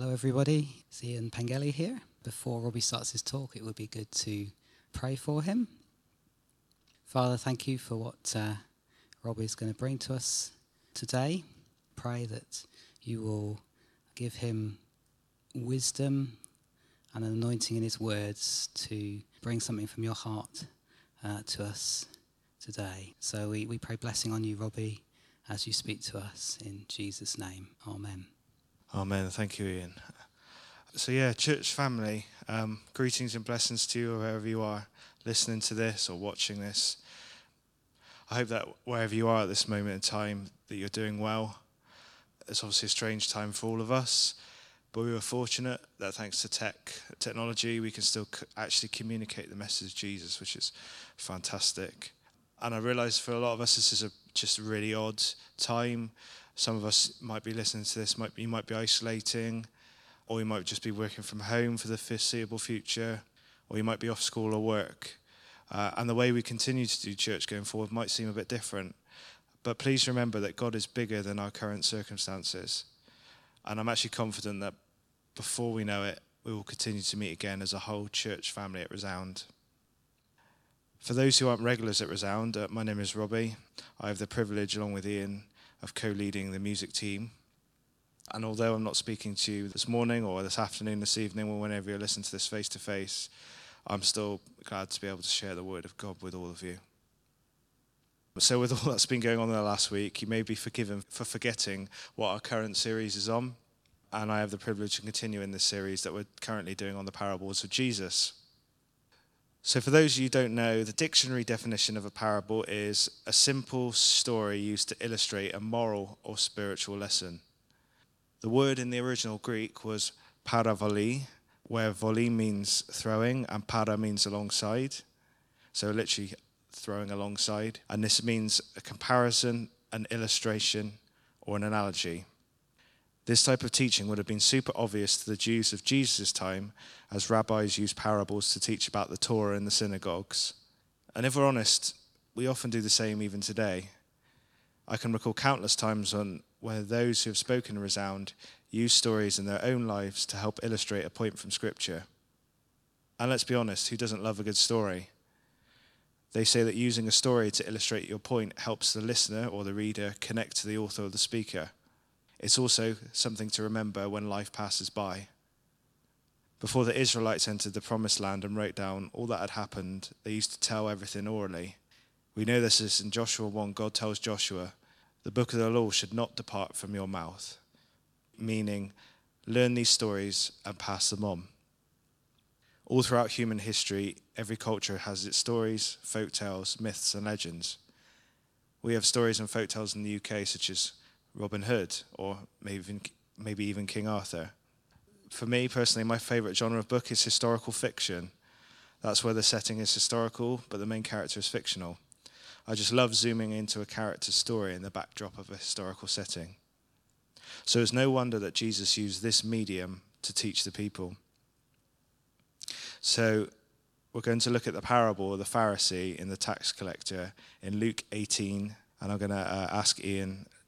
Hello, everybody. It's Ian Pengeli here. Before Robbie starts his talk, it would be good to pray for him. Father, thank you for what uh, is going to bring to us today. Pray that you will give him wisdom and an anointing in his words to bring something from your heart uh, to us today. So we, we pray blessing on you, Robbie, as you speak to us in Jesus' name. Amen. Amen. Thank you, Ian. So, yeah, church family, um, greetings and blessings to you wherever you are listening to this or watching this. I hope that wherever you are at this moment in time, that you're doing well. It's obviously a strange time for all of us, but we were fortunate that thanks to tech technology, we can still actually communicate the message of Jesus, which is fantastic. And I realise for a lot of us, this is a just a really odd time some of us might be listening to this, might you might be isolating, or you might just be working from home for the foreseeable future, or you might be off school or work. Uh, and the way we continue to do church going forward might seem a bit different. But please remember that God is bigger than our current circumstances. And I'm actually confident that before we know it, we will continue to meet again as a whole church family at Resound. For those who aren't regulars at Resound, uh, my name is Robbie. I have the privilege, along with Ian, of co leading the music team. And although I'm not speaking to you this morning or this afternoon, this evening, or whenever you listen to this face to face, I'm still glad to be able to share the word of God with all of you. So, with all that's been going on in the last week, you may be forgiven for forgetting what our current series is on. And I have the privilege to continue in this series that we're currently doing on the parables of Jesus. So, for those of you who don't know, the dictionary definition of a parable is a simple story used to illustrate a moral or spiritual lesson. The word in the original Greek was paravoli, where voli means throwing and para means alongside. So, literally throwing alongside. And this means a comparison, an illustration, or an analogy. This type of teaching would have been super obvious to the Jews of Jesus' time, as rabbis used parables to teach about the Torah in the synagogues. And if we're honest, we often do the same even today. I can recall countless times when, where those who have spoken resound use stories in their own lives to help illustrate a point from Scripture. And let's be honest, who doesn't love a good story? They say that using a story to illustrate your point helps the listener or the reader connect to the author or the speaker. It's also something to remember when life passes by. Before the Israelites entered the promised land and wrote down all that had happened, they used to tell everything orally. We know this is in Joshua 1. God tells Joshua, The book of the law should not depart from your mouth, meaning, learn these stories and pass them on. All throughout human history, every culture has its stories, folk tales, myths, and legends. We have stories and folk tales in the UK, such as Robin Hood, or maybe even, maybe even King Arthur. For me personally, my favourite genre of book is historical fiction. That's where the setting is historical, but the main character is fictional. I just love zooming into a character's story in the backdrop of a historical setting. So it's no wonder that Jesus used this medium to teach the people. So we're going to look at the parable of the Pharisee and the tax collector in Luke 18, and I'm going to uh, ask Ian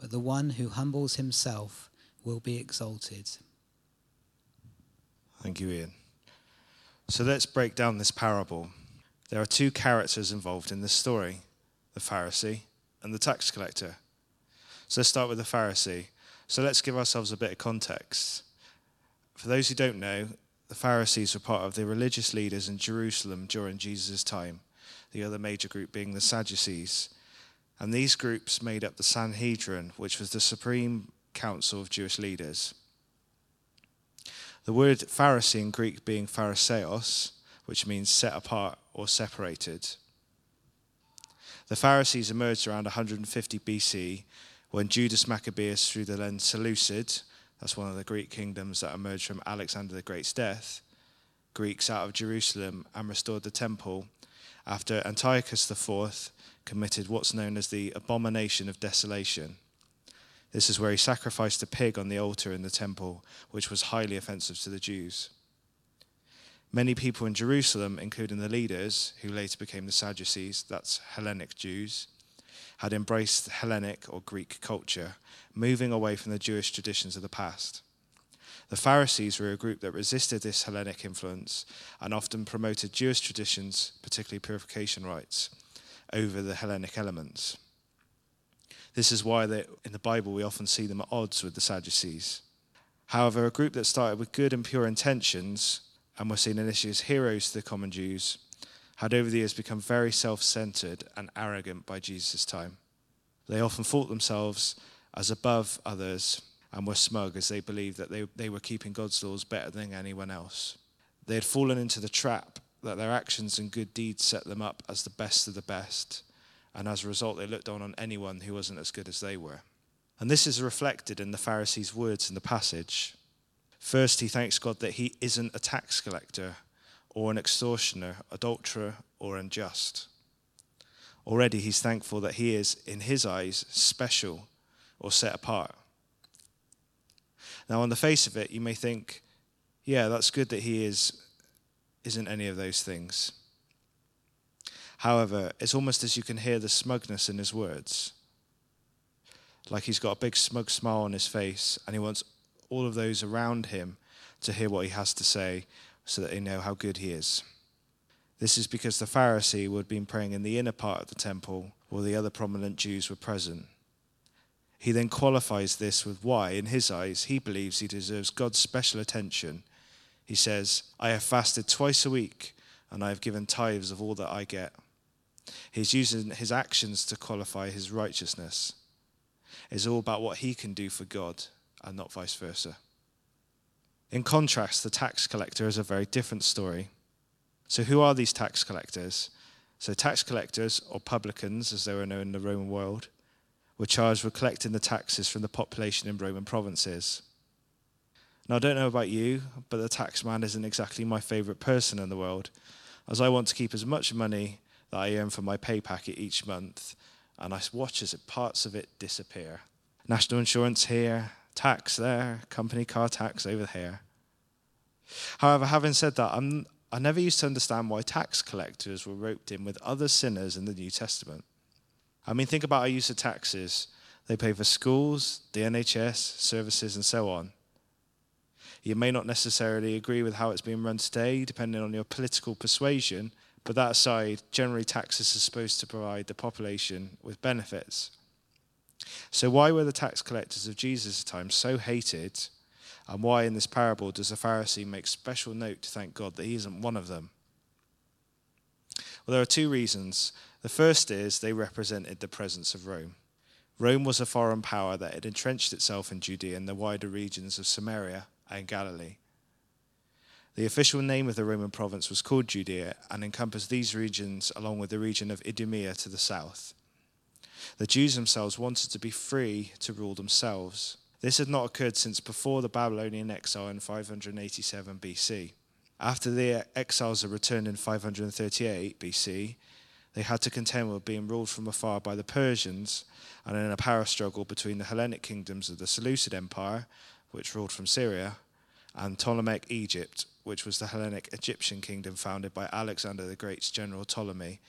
but the one who humbles himself will be exalted. Thank you, Ian. So let's break down this parable. There are two characters involved in this story the Pharisee and the tax collector. So let's start with the Pharisee. So let's give ourselves a bit of context. For those who don't know, the Pharisees were part of the religious leaders in Jerusalem during Jesus' time, the other major group being the Sadducees. And these groups made up the Sanhedrin, which was the supreme council of Jewish leaders. The word Pharisee in Greek being phariseos, which means set apart or separated. The Pharisees emerged around 150 BC when Judas Maccabeus, through the lens Seleucid, that's one of the Greek kingdoms that emerged from Alexander the Great's death. Greeks out of Jerusalem and restored the temple after Antiochus IV committed what's known as the abomination of desolation. This is where he sacrificed a pig on the altar in the temple, which was highly offensive to the Jews. Many people in Jerusalem, including the leaders, who later became the Sadducees, that's Hellenic Jews, had embraced Hellenic or Greek culture, moving away from the Jewish traditions of the past. The Pharisees were a group that resisted this Hellenic influence and often promoted Jewish traditions, particularly purification rites, over the Hellenic elements. This is why they, in the Bible we often see them at odds with the Sadducees. However, a group that started with good and pure intentions and were seen initially as heroes to the common Jews had over the years become very self centered and arrogant by Jesus' time. They often thought themselves as above others and were smug as they believed that they, they were keeping God's laws better than anyone else. They had fallen into the trap that their actions and good deeds set them up as the best of the best, and as a result, they looked down on anyone who wasn't as good as they were. And this is reflected in the Pharisees' words in the passage. First, he thanks God that he isn't a tax collector or an extortioner, adulterer, or unjust. Already he's thankful that he is, in his eyes, special or set apart. Now, on the face of it, you may think, yeah, that's good that he is, isn't any of those things. However, it's almost as you can hear the smugness in his words. Like he's got a big smug smile on his face, and he wants all of those around him to hear what he has to say so that they know how good he is. This is because the Pharisee would have been praying in the inner part of the temple while the other prominent Jews were present. He then qualifies this with why, in his eyes, he believes he deserves God's special attention. He says, I have fasted twice a week and I have given tithes of all that I get. He's using his actions to qualify his righteousness. It's all about what he can do for God and not vice versa. In contrast, the tax collector is a very different story. So, who are these tax collectors? So, tax collectors, or publicans, as they were known in the Roman world, were charged with collecting the taxes from the population in Roman provinces. Now, I don't know about you, but the taxman isn't exactly my favourite person in the world, as I want to keep as much money that I earn from my pay packet each month, and I watch as parts of it disappear. National insurance here, tax there, company car tax over here. However, having said that, I'm, I never used to understand why tax collectors were roped in with other sinners in the New Testament. I mean, think about our use of taxes. They pay for schools, the NHS, services, and so on. You may not necessarily agree with how it's being run today, depending on your political persuasion, but that aside, generally taxes are supposed to provide the population with benefits. So, why were the tax collectors of Jesus' time so hated? And why, in this parable, does the Pharisee make special note to thank God that he isn't one of them? Well, there are two reasons. The first is they represented the presence of Rome. Rome was a foreign power that had entrenched itself in Judea and the wider regions of Samaria and Galilee. The official name of the Roman province was called Judea and encompassed these regions along with the region of Idumea to the south. The Jews themselves wanted to be free to rule themselves. This had not occurred since before the Babylonian exile in 587 BC. After the exiles had returned in 538 BC, they had to contend with being ruled from afar by the Persians and in a power struggle between the Hellenic kingdoms of the Seleucid Empire, which ruled from Syria, and Ptolemaic Egypt, which was the Hellenic Egyptian kingdom founded by Alexander the Great's general Ptolemy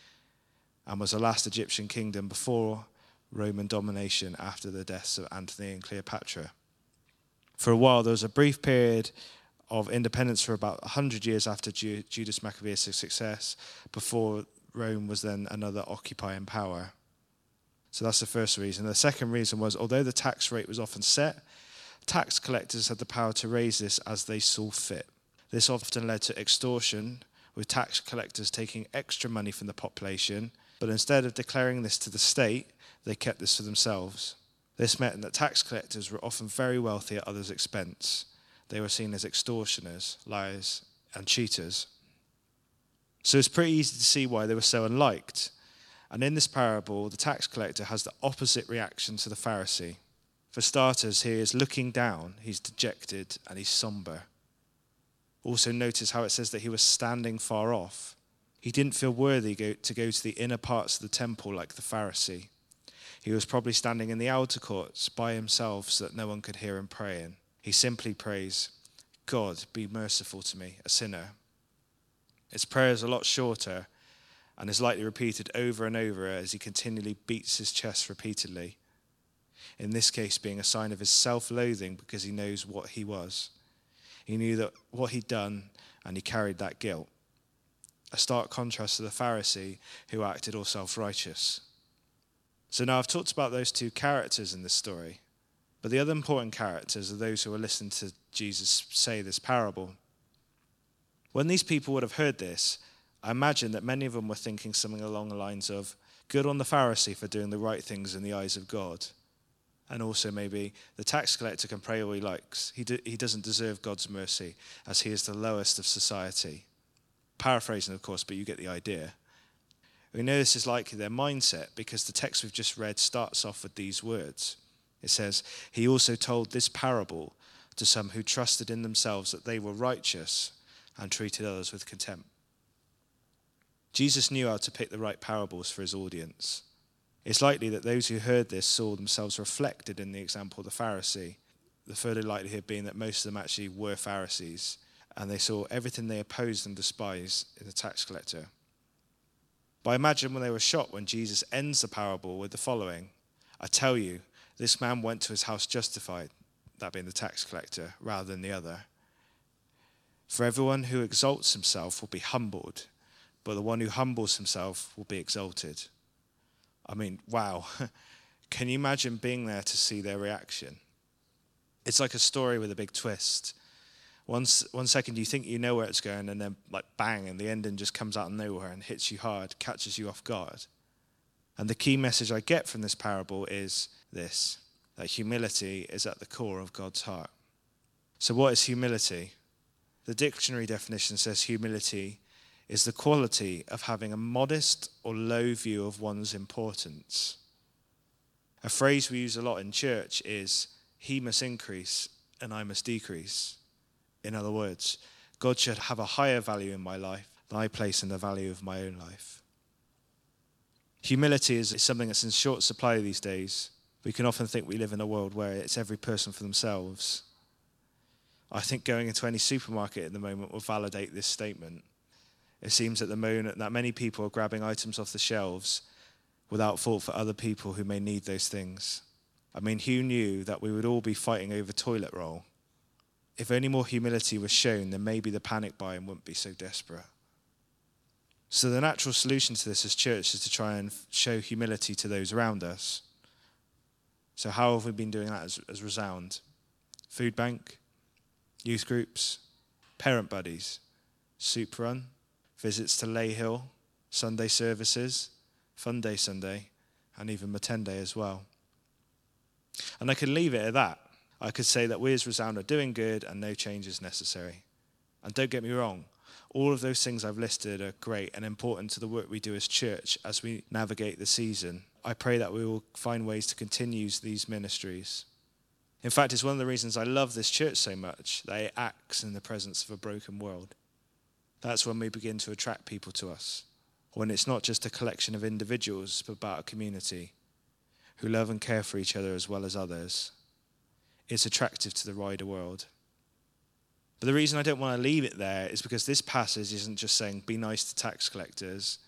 and was the last Egyptian kingdom before Roman domination after the deaths of Antony and Cleopatra. For a while, there was a brief period of independence for about 100 years after Judas Maccabeus' success, before Rome was then another occupying power. So that's the first reason. The second reason was although the tax rate was often set, tax collectors had the power to raise this as they saw fit. This often led to extortion, with tax collectors taking extra money from the population, but instead of declaring this to the state, they kept this for themselves. This meant that tax collectors were often very wealthy at others' expense. They were seen as extortioners, liars, and cheaters. So it's pretty easy to see why they were so unliked. And in this parable, the tax collector has the opposite reaction to the Pharisee. For starters, he is looking down, he's dejected, and he's somber. Also, notice how it says that he was standing far off. He didn't feel worthy to go to the inner parts of the temple like the Pharisee. He was probably standing in the outer courts by himself so that no one could hear him praying. He simply prays, God, be merciful to me, a sinner. His prayer is a lot shorter and is likely repeated over and over as he continually beats his chest repeatedly. In this case, being a sign of his self loathing because he knows what he was. He knew that what he'd done and he carried that guilt. A stark contrast to the Pharisee who acted all self righteous. So now I've talked about those two characters in this story, but the other important characters are those who are listening to Jesus say this parable. When these people would have heard this, I imagine that many of them were thinking something along the lines of, Good on the Pharisee for doing the right things in the eyes of God. And also, maybe the tax collector can pray all he likes. He, do, he doesn't deserve God's mercy, as he is the lowest of society. Paraphrasing, of course, but you get the idea. We know this is likely their mindset because the text we've just read starts off with these words. It says, He also told this parable to some who trusted in themselves that they were righteous and treated others with contempt. Jesus knew how to pick the right parables for his audience. It's likely that those who heard this saw themselves reflected in the example of the Pharisee, the further likelihood being that most of them actually were Pharisees, and they saw everything they opposed and despised in the tax collector. But imagine when they were shocked when Jesus ends the parable with the following I tell you, this man went to his house justified, that being the tax collector, rather than the other. For everyone who exalts himself will be humbled, but the one who humbles himself will be exalted. I mean, wow. Can you imagine being there to see their reaction? It's like a story with a big twist. One, one second you think you know where it's going, and then, like, bang, and the ending just comes out of nowhere and hits you hard, catches you off guard. And the key message I get from this parable is this that humility is at the core of God's heart. So, what is humility? The dictionary definition says humility is the quality of having a modest or low view of one's importance. A phrase we use a lot in church is, He must increase and I must decrease. In other words, God should have a higher value in my life than I place in the value of my own life. Humility is something that's in short supply these days. We can often think we live in a world where it's every person for themselves. I think going into any supermarket at the moment will validate this statement. It seems at the moment that many people are grabbing items off the shelves without thought for other people who may need those things. I mean, who knew that we would all be fighting over toilet roll? If only more humility was shown, then maybe the panic buying wouldn't be so desperate. So, the natural solution to this as church is to try and show humility to those around us. So, how have we been doing that as, as Resound? Food bank, youth groups, parent buddies, soup run, visits to Lay Hill, Sunday services, Fun Day Sunday, and even Matende as well. And I could leave it at that. I could say that we as Resound are doing good and no change is necessary. And don't get me wrong, all of those things I've listed are great and important to the work we do as church as we navigate the season. I pray that we will find ways to continue these ministries. In fact, it's one of the reasons I love this church so much that it acts in the presence of a broken world. That's when we begin to attract people to us. When it's not just a collection of individuals, but about a community who love and care for each other as well as others. It's attractive to the wider world. But the reason I don't want to leave it there is because this passage isn't just saying, be nice to tax collectors,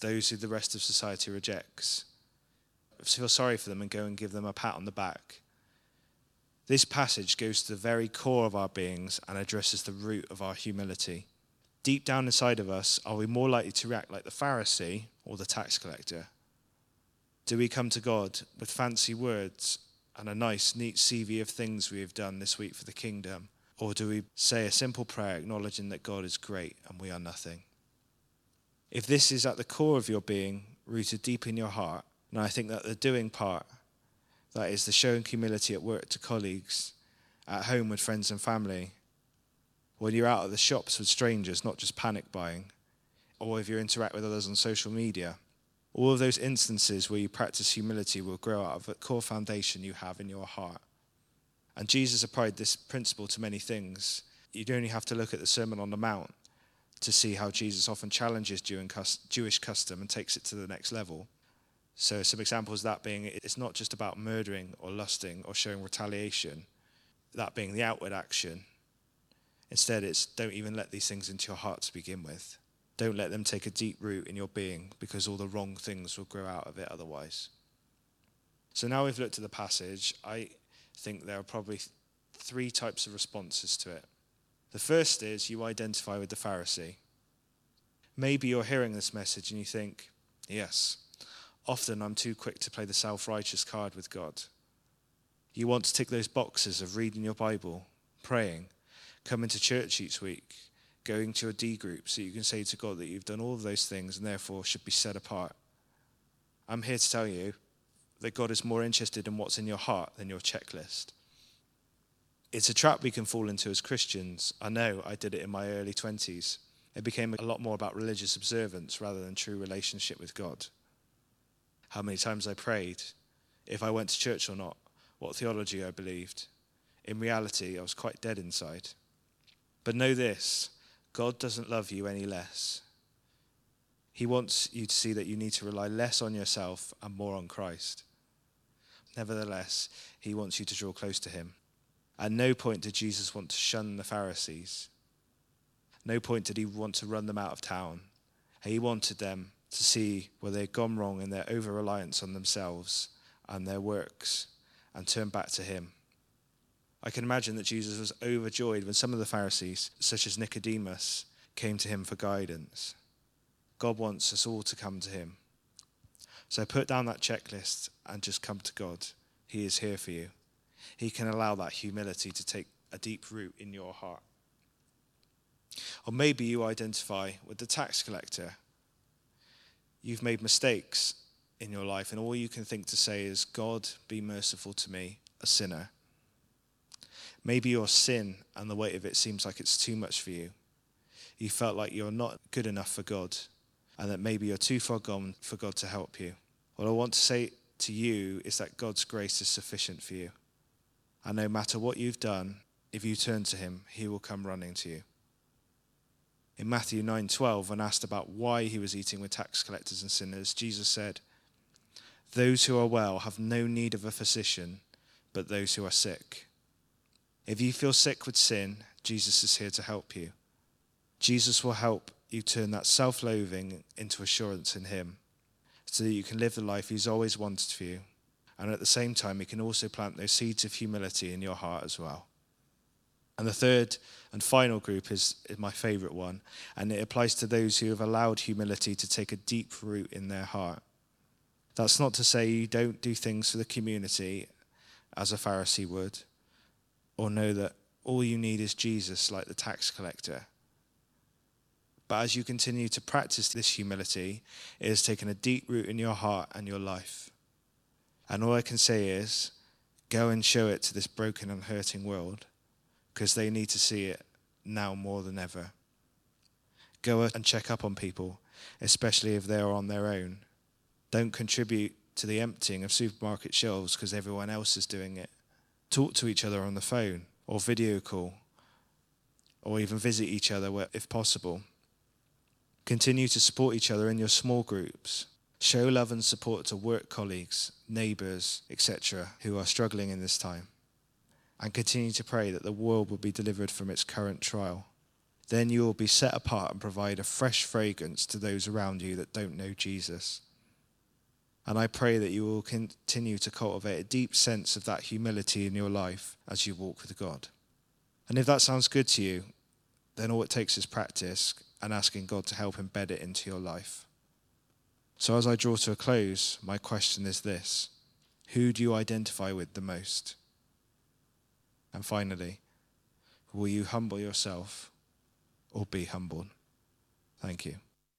those who the rest of society rejects. Feel sorry for them and go and give them a pat on the back. This passage goes to the very core of our beings and addresses the root of our humility deep down inside of us, are we more likely to react like the Pharisee or the tax collector? Do we come to God with fancy words and a nice, neat CV of things we have done this week for the kingdom? Or do we say a simple prayer acknowledging that God is great and we are nothing? If this is at the core of your being, rooted deep in your heart, and I think that the doing part, that is the showing humility at work to colleagues, at home with friends and family, when you're out at the shops with strangers, not just panic buying, or if you interact with others on social media, all of those instances where you practice humility will grow out of a core foundation you have in your heart. And Jesus applied this principle to many things. You'd only have to look at the Sermon on the Mount to see how Jesus often challenges Jewish custom and takes it to the next level. So, some examples of that being it's not just about murdering or lusting or showing retaliation, that being the outward action. Instead, it's don't even let these things into your heart to begin with. Don't let them take a deep root in your being because all the wrong things will grow out of it otherwise. So now we've looked at the passage, I think there are probably three types of responses to it. The first is you identify with the Pharisee. Maybe you're hearing this message and you think, yes, often I'm too quick to play the self righteous card with God. You want to tick those boxes of reading your Bible, praying, coming to church each week, going to a D group so you can say to God that you've done all of those things and therefore should be set apart. I'm here to tell you that God is more interested in what's in your heart than your checklist. It's a trap we can fall into as Christians. I know I did it in my early 20s. It became a lot more about religious observance rather than true relationship with God. How many times I prayed, if I went to church or not, what theology I believed. In reality, I was quite dead inside. But know this God doesn't love you any less. He wants you to see that you need to rely less on yourself and more on Christ. Nevertheless, he wants you to draw close to him. At no point did Jesus want to shun the Pharisees. No point did he want to run them out of town. He wanted them to see where they'd gone wrong in their over reliance on themselves and their works and turn back to him. I can imagine that Jesus was overjoyed when some of the Pharisees, such as Nicodemus, came to him for guidance. God wants us all to come to him. So put down that checklist and just come to God. He is here for you. He can allow that humility to take a deep root in your heart. Or maybe you identify with the tax collector. You've made mistakes in your life, and all you can think to say is, God, be merciful to me, a sinner. Maybe your sin and the weight of it seems like it's too much for you. You felt like you're not good enough for God and that maybe you're too far gone for God to help you. What I want to say to you is that God's grace is sufficient for you. And no matter what you've done, if you turn to him, he will come running to you. In Matthew 9:12, when asked about why he was eating with tax collectors and sinners, Jesus said, "Those who are well have no need of a physician, but those who are sick." If you feel sick with sin, Jesus is here to help you. Jesus will help you turn that self loathing into assurance in Him so that you can live the life He's always wanted for you. And at the same time, He can also plant those seeds of humility in your heart as well. And the third and final group is, is my favorite one, and it applies to those who have allowed humility to take a deep root in their heart. That's not to say you don't do things for the community as a Pharisee would or know that all you need is Jesus, like the tax collector. But as you continue to practice this humility, it has taken a deep root in your heart and your life. And all I can say is go and show it to this broken and hurting world because they need to see it now more than ever. Go and check up on people, especially if they are on their own. Don't contribute to the emptying of supermarket shelves because everyone else is doing it talk to each other on the phone or video call or even visit each other if possible. Continue to support each other in your small groups. Show love and support to work colleagues, neighbours, etc., who are struggling in this time. And continue to pray that the world will be delivered from its current trial. Then you will be set apart and provide a fresh fragrance to those around you that don't know Jesus. And I pray that you will continue to cultivate a deep sense of that humility in your life as you walk with God. And if that sounds good to you, then all it takes is practice and asking God to help embed it into your life. So, as I draw to a close, my question is this Who do you identify with the most? And finally, Will you humble yourself or be humbled? Thank you.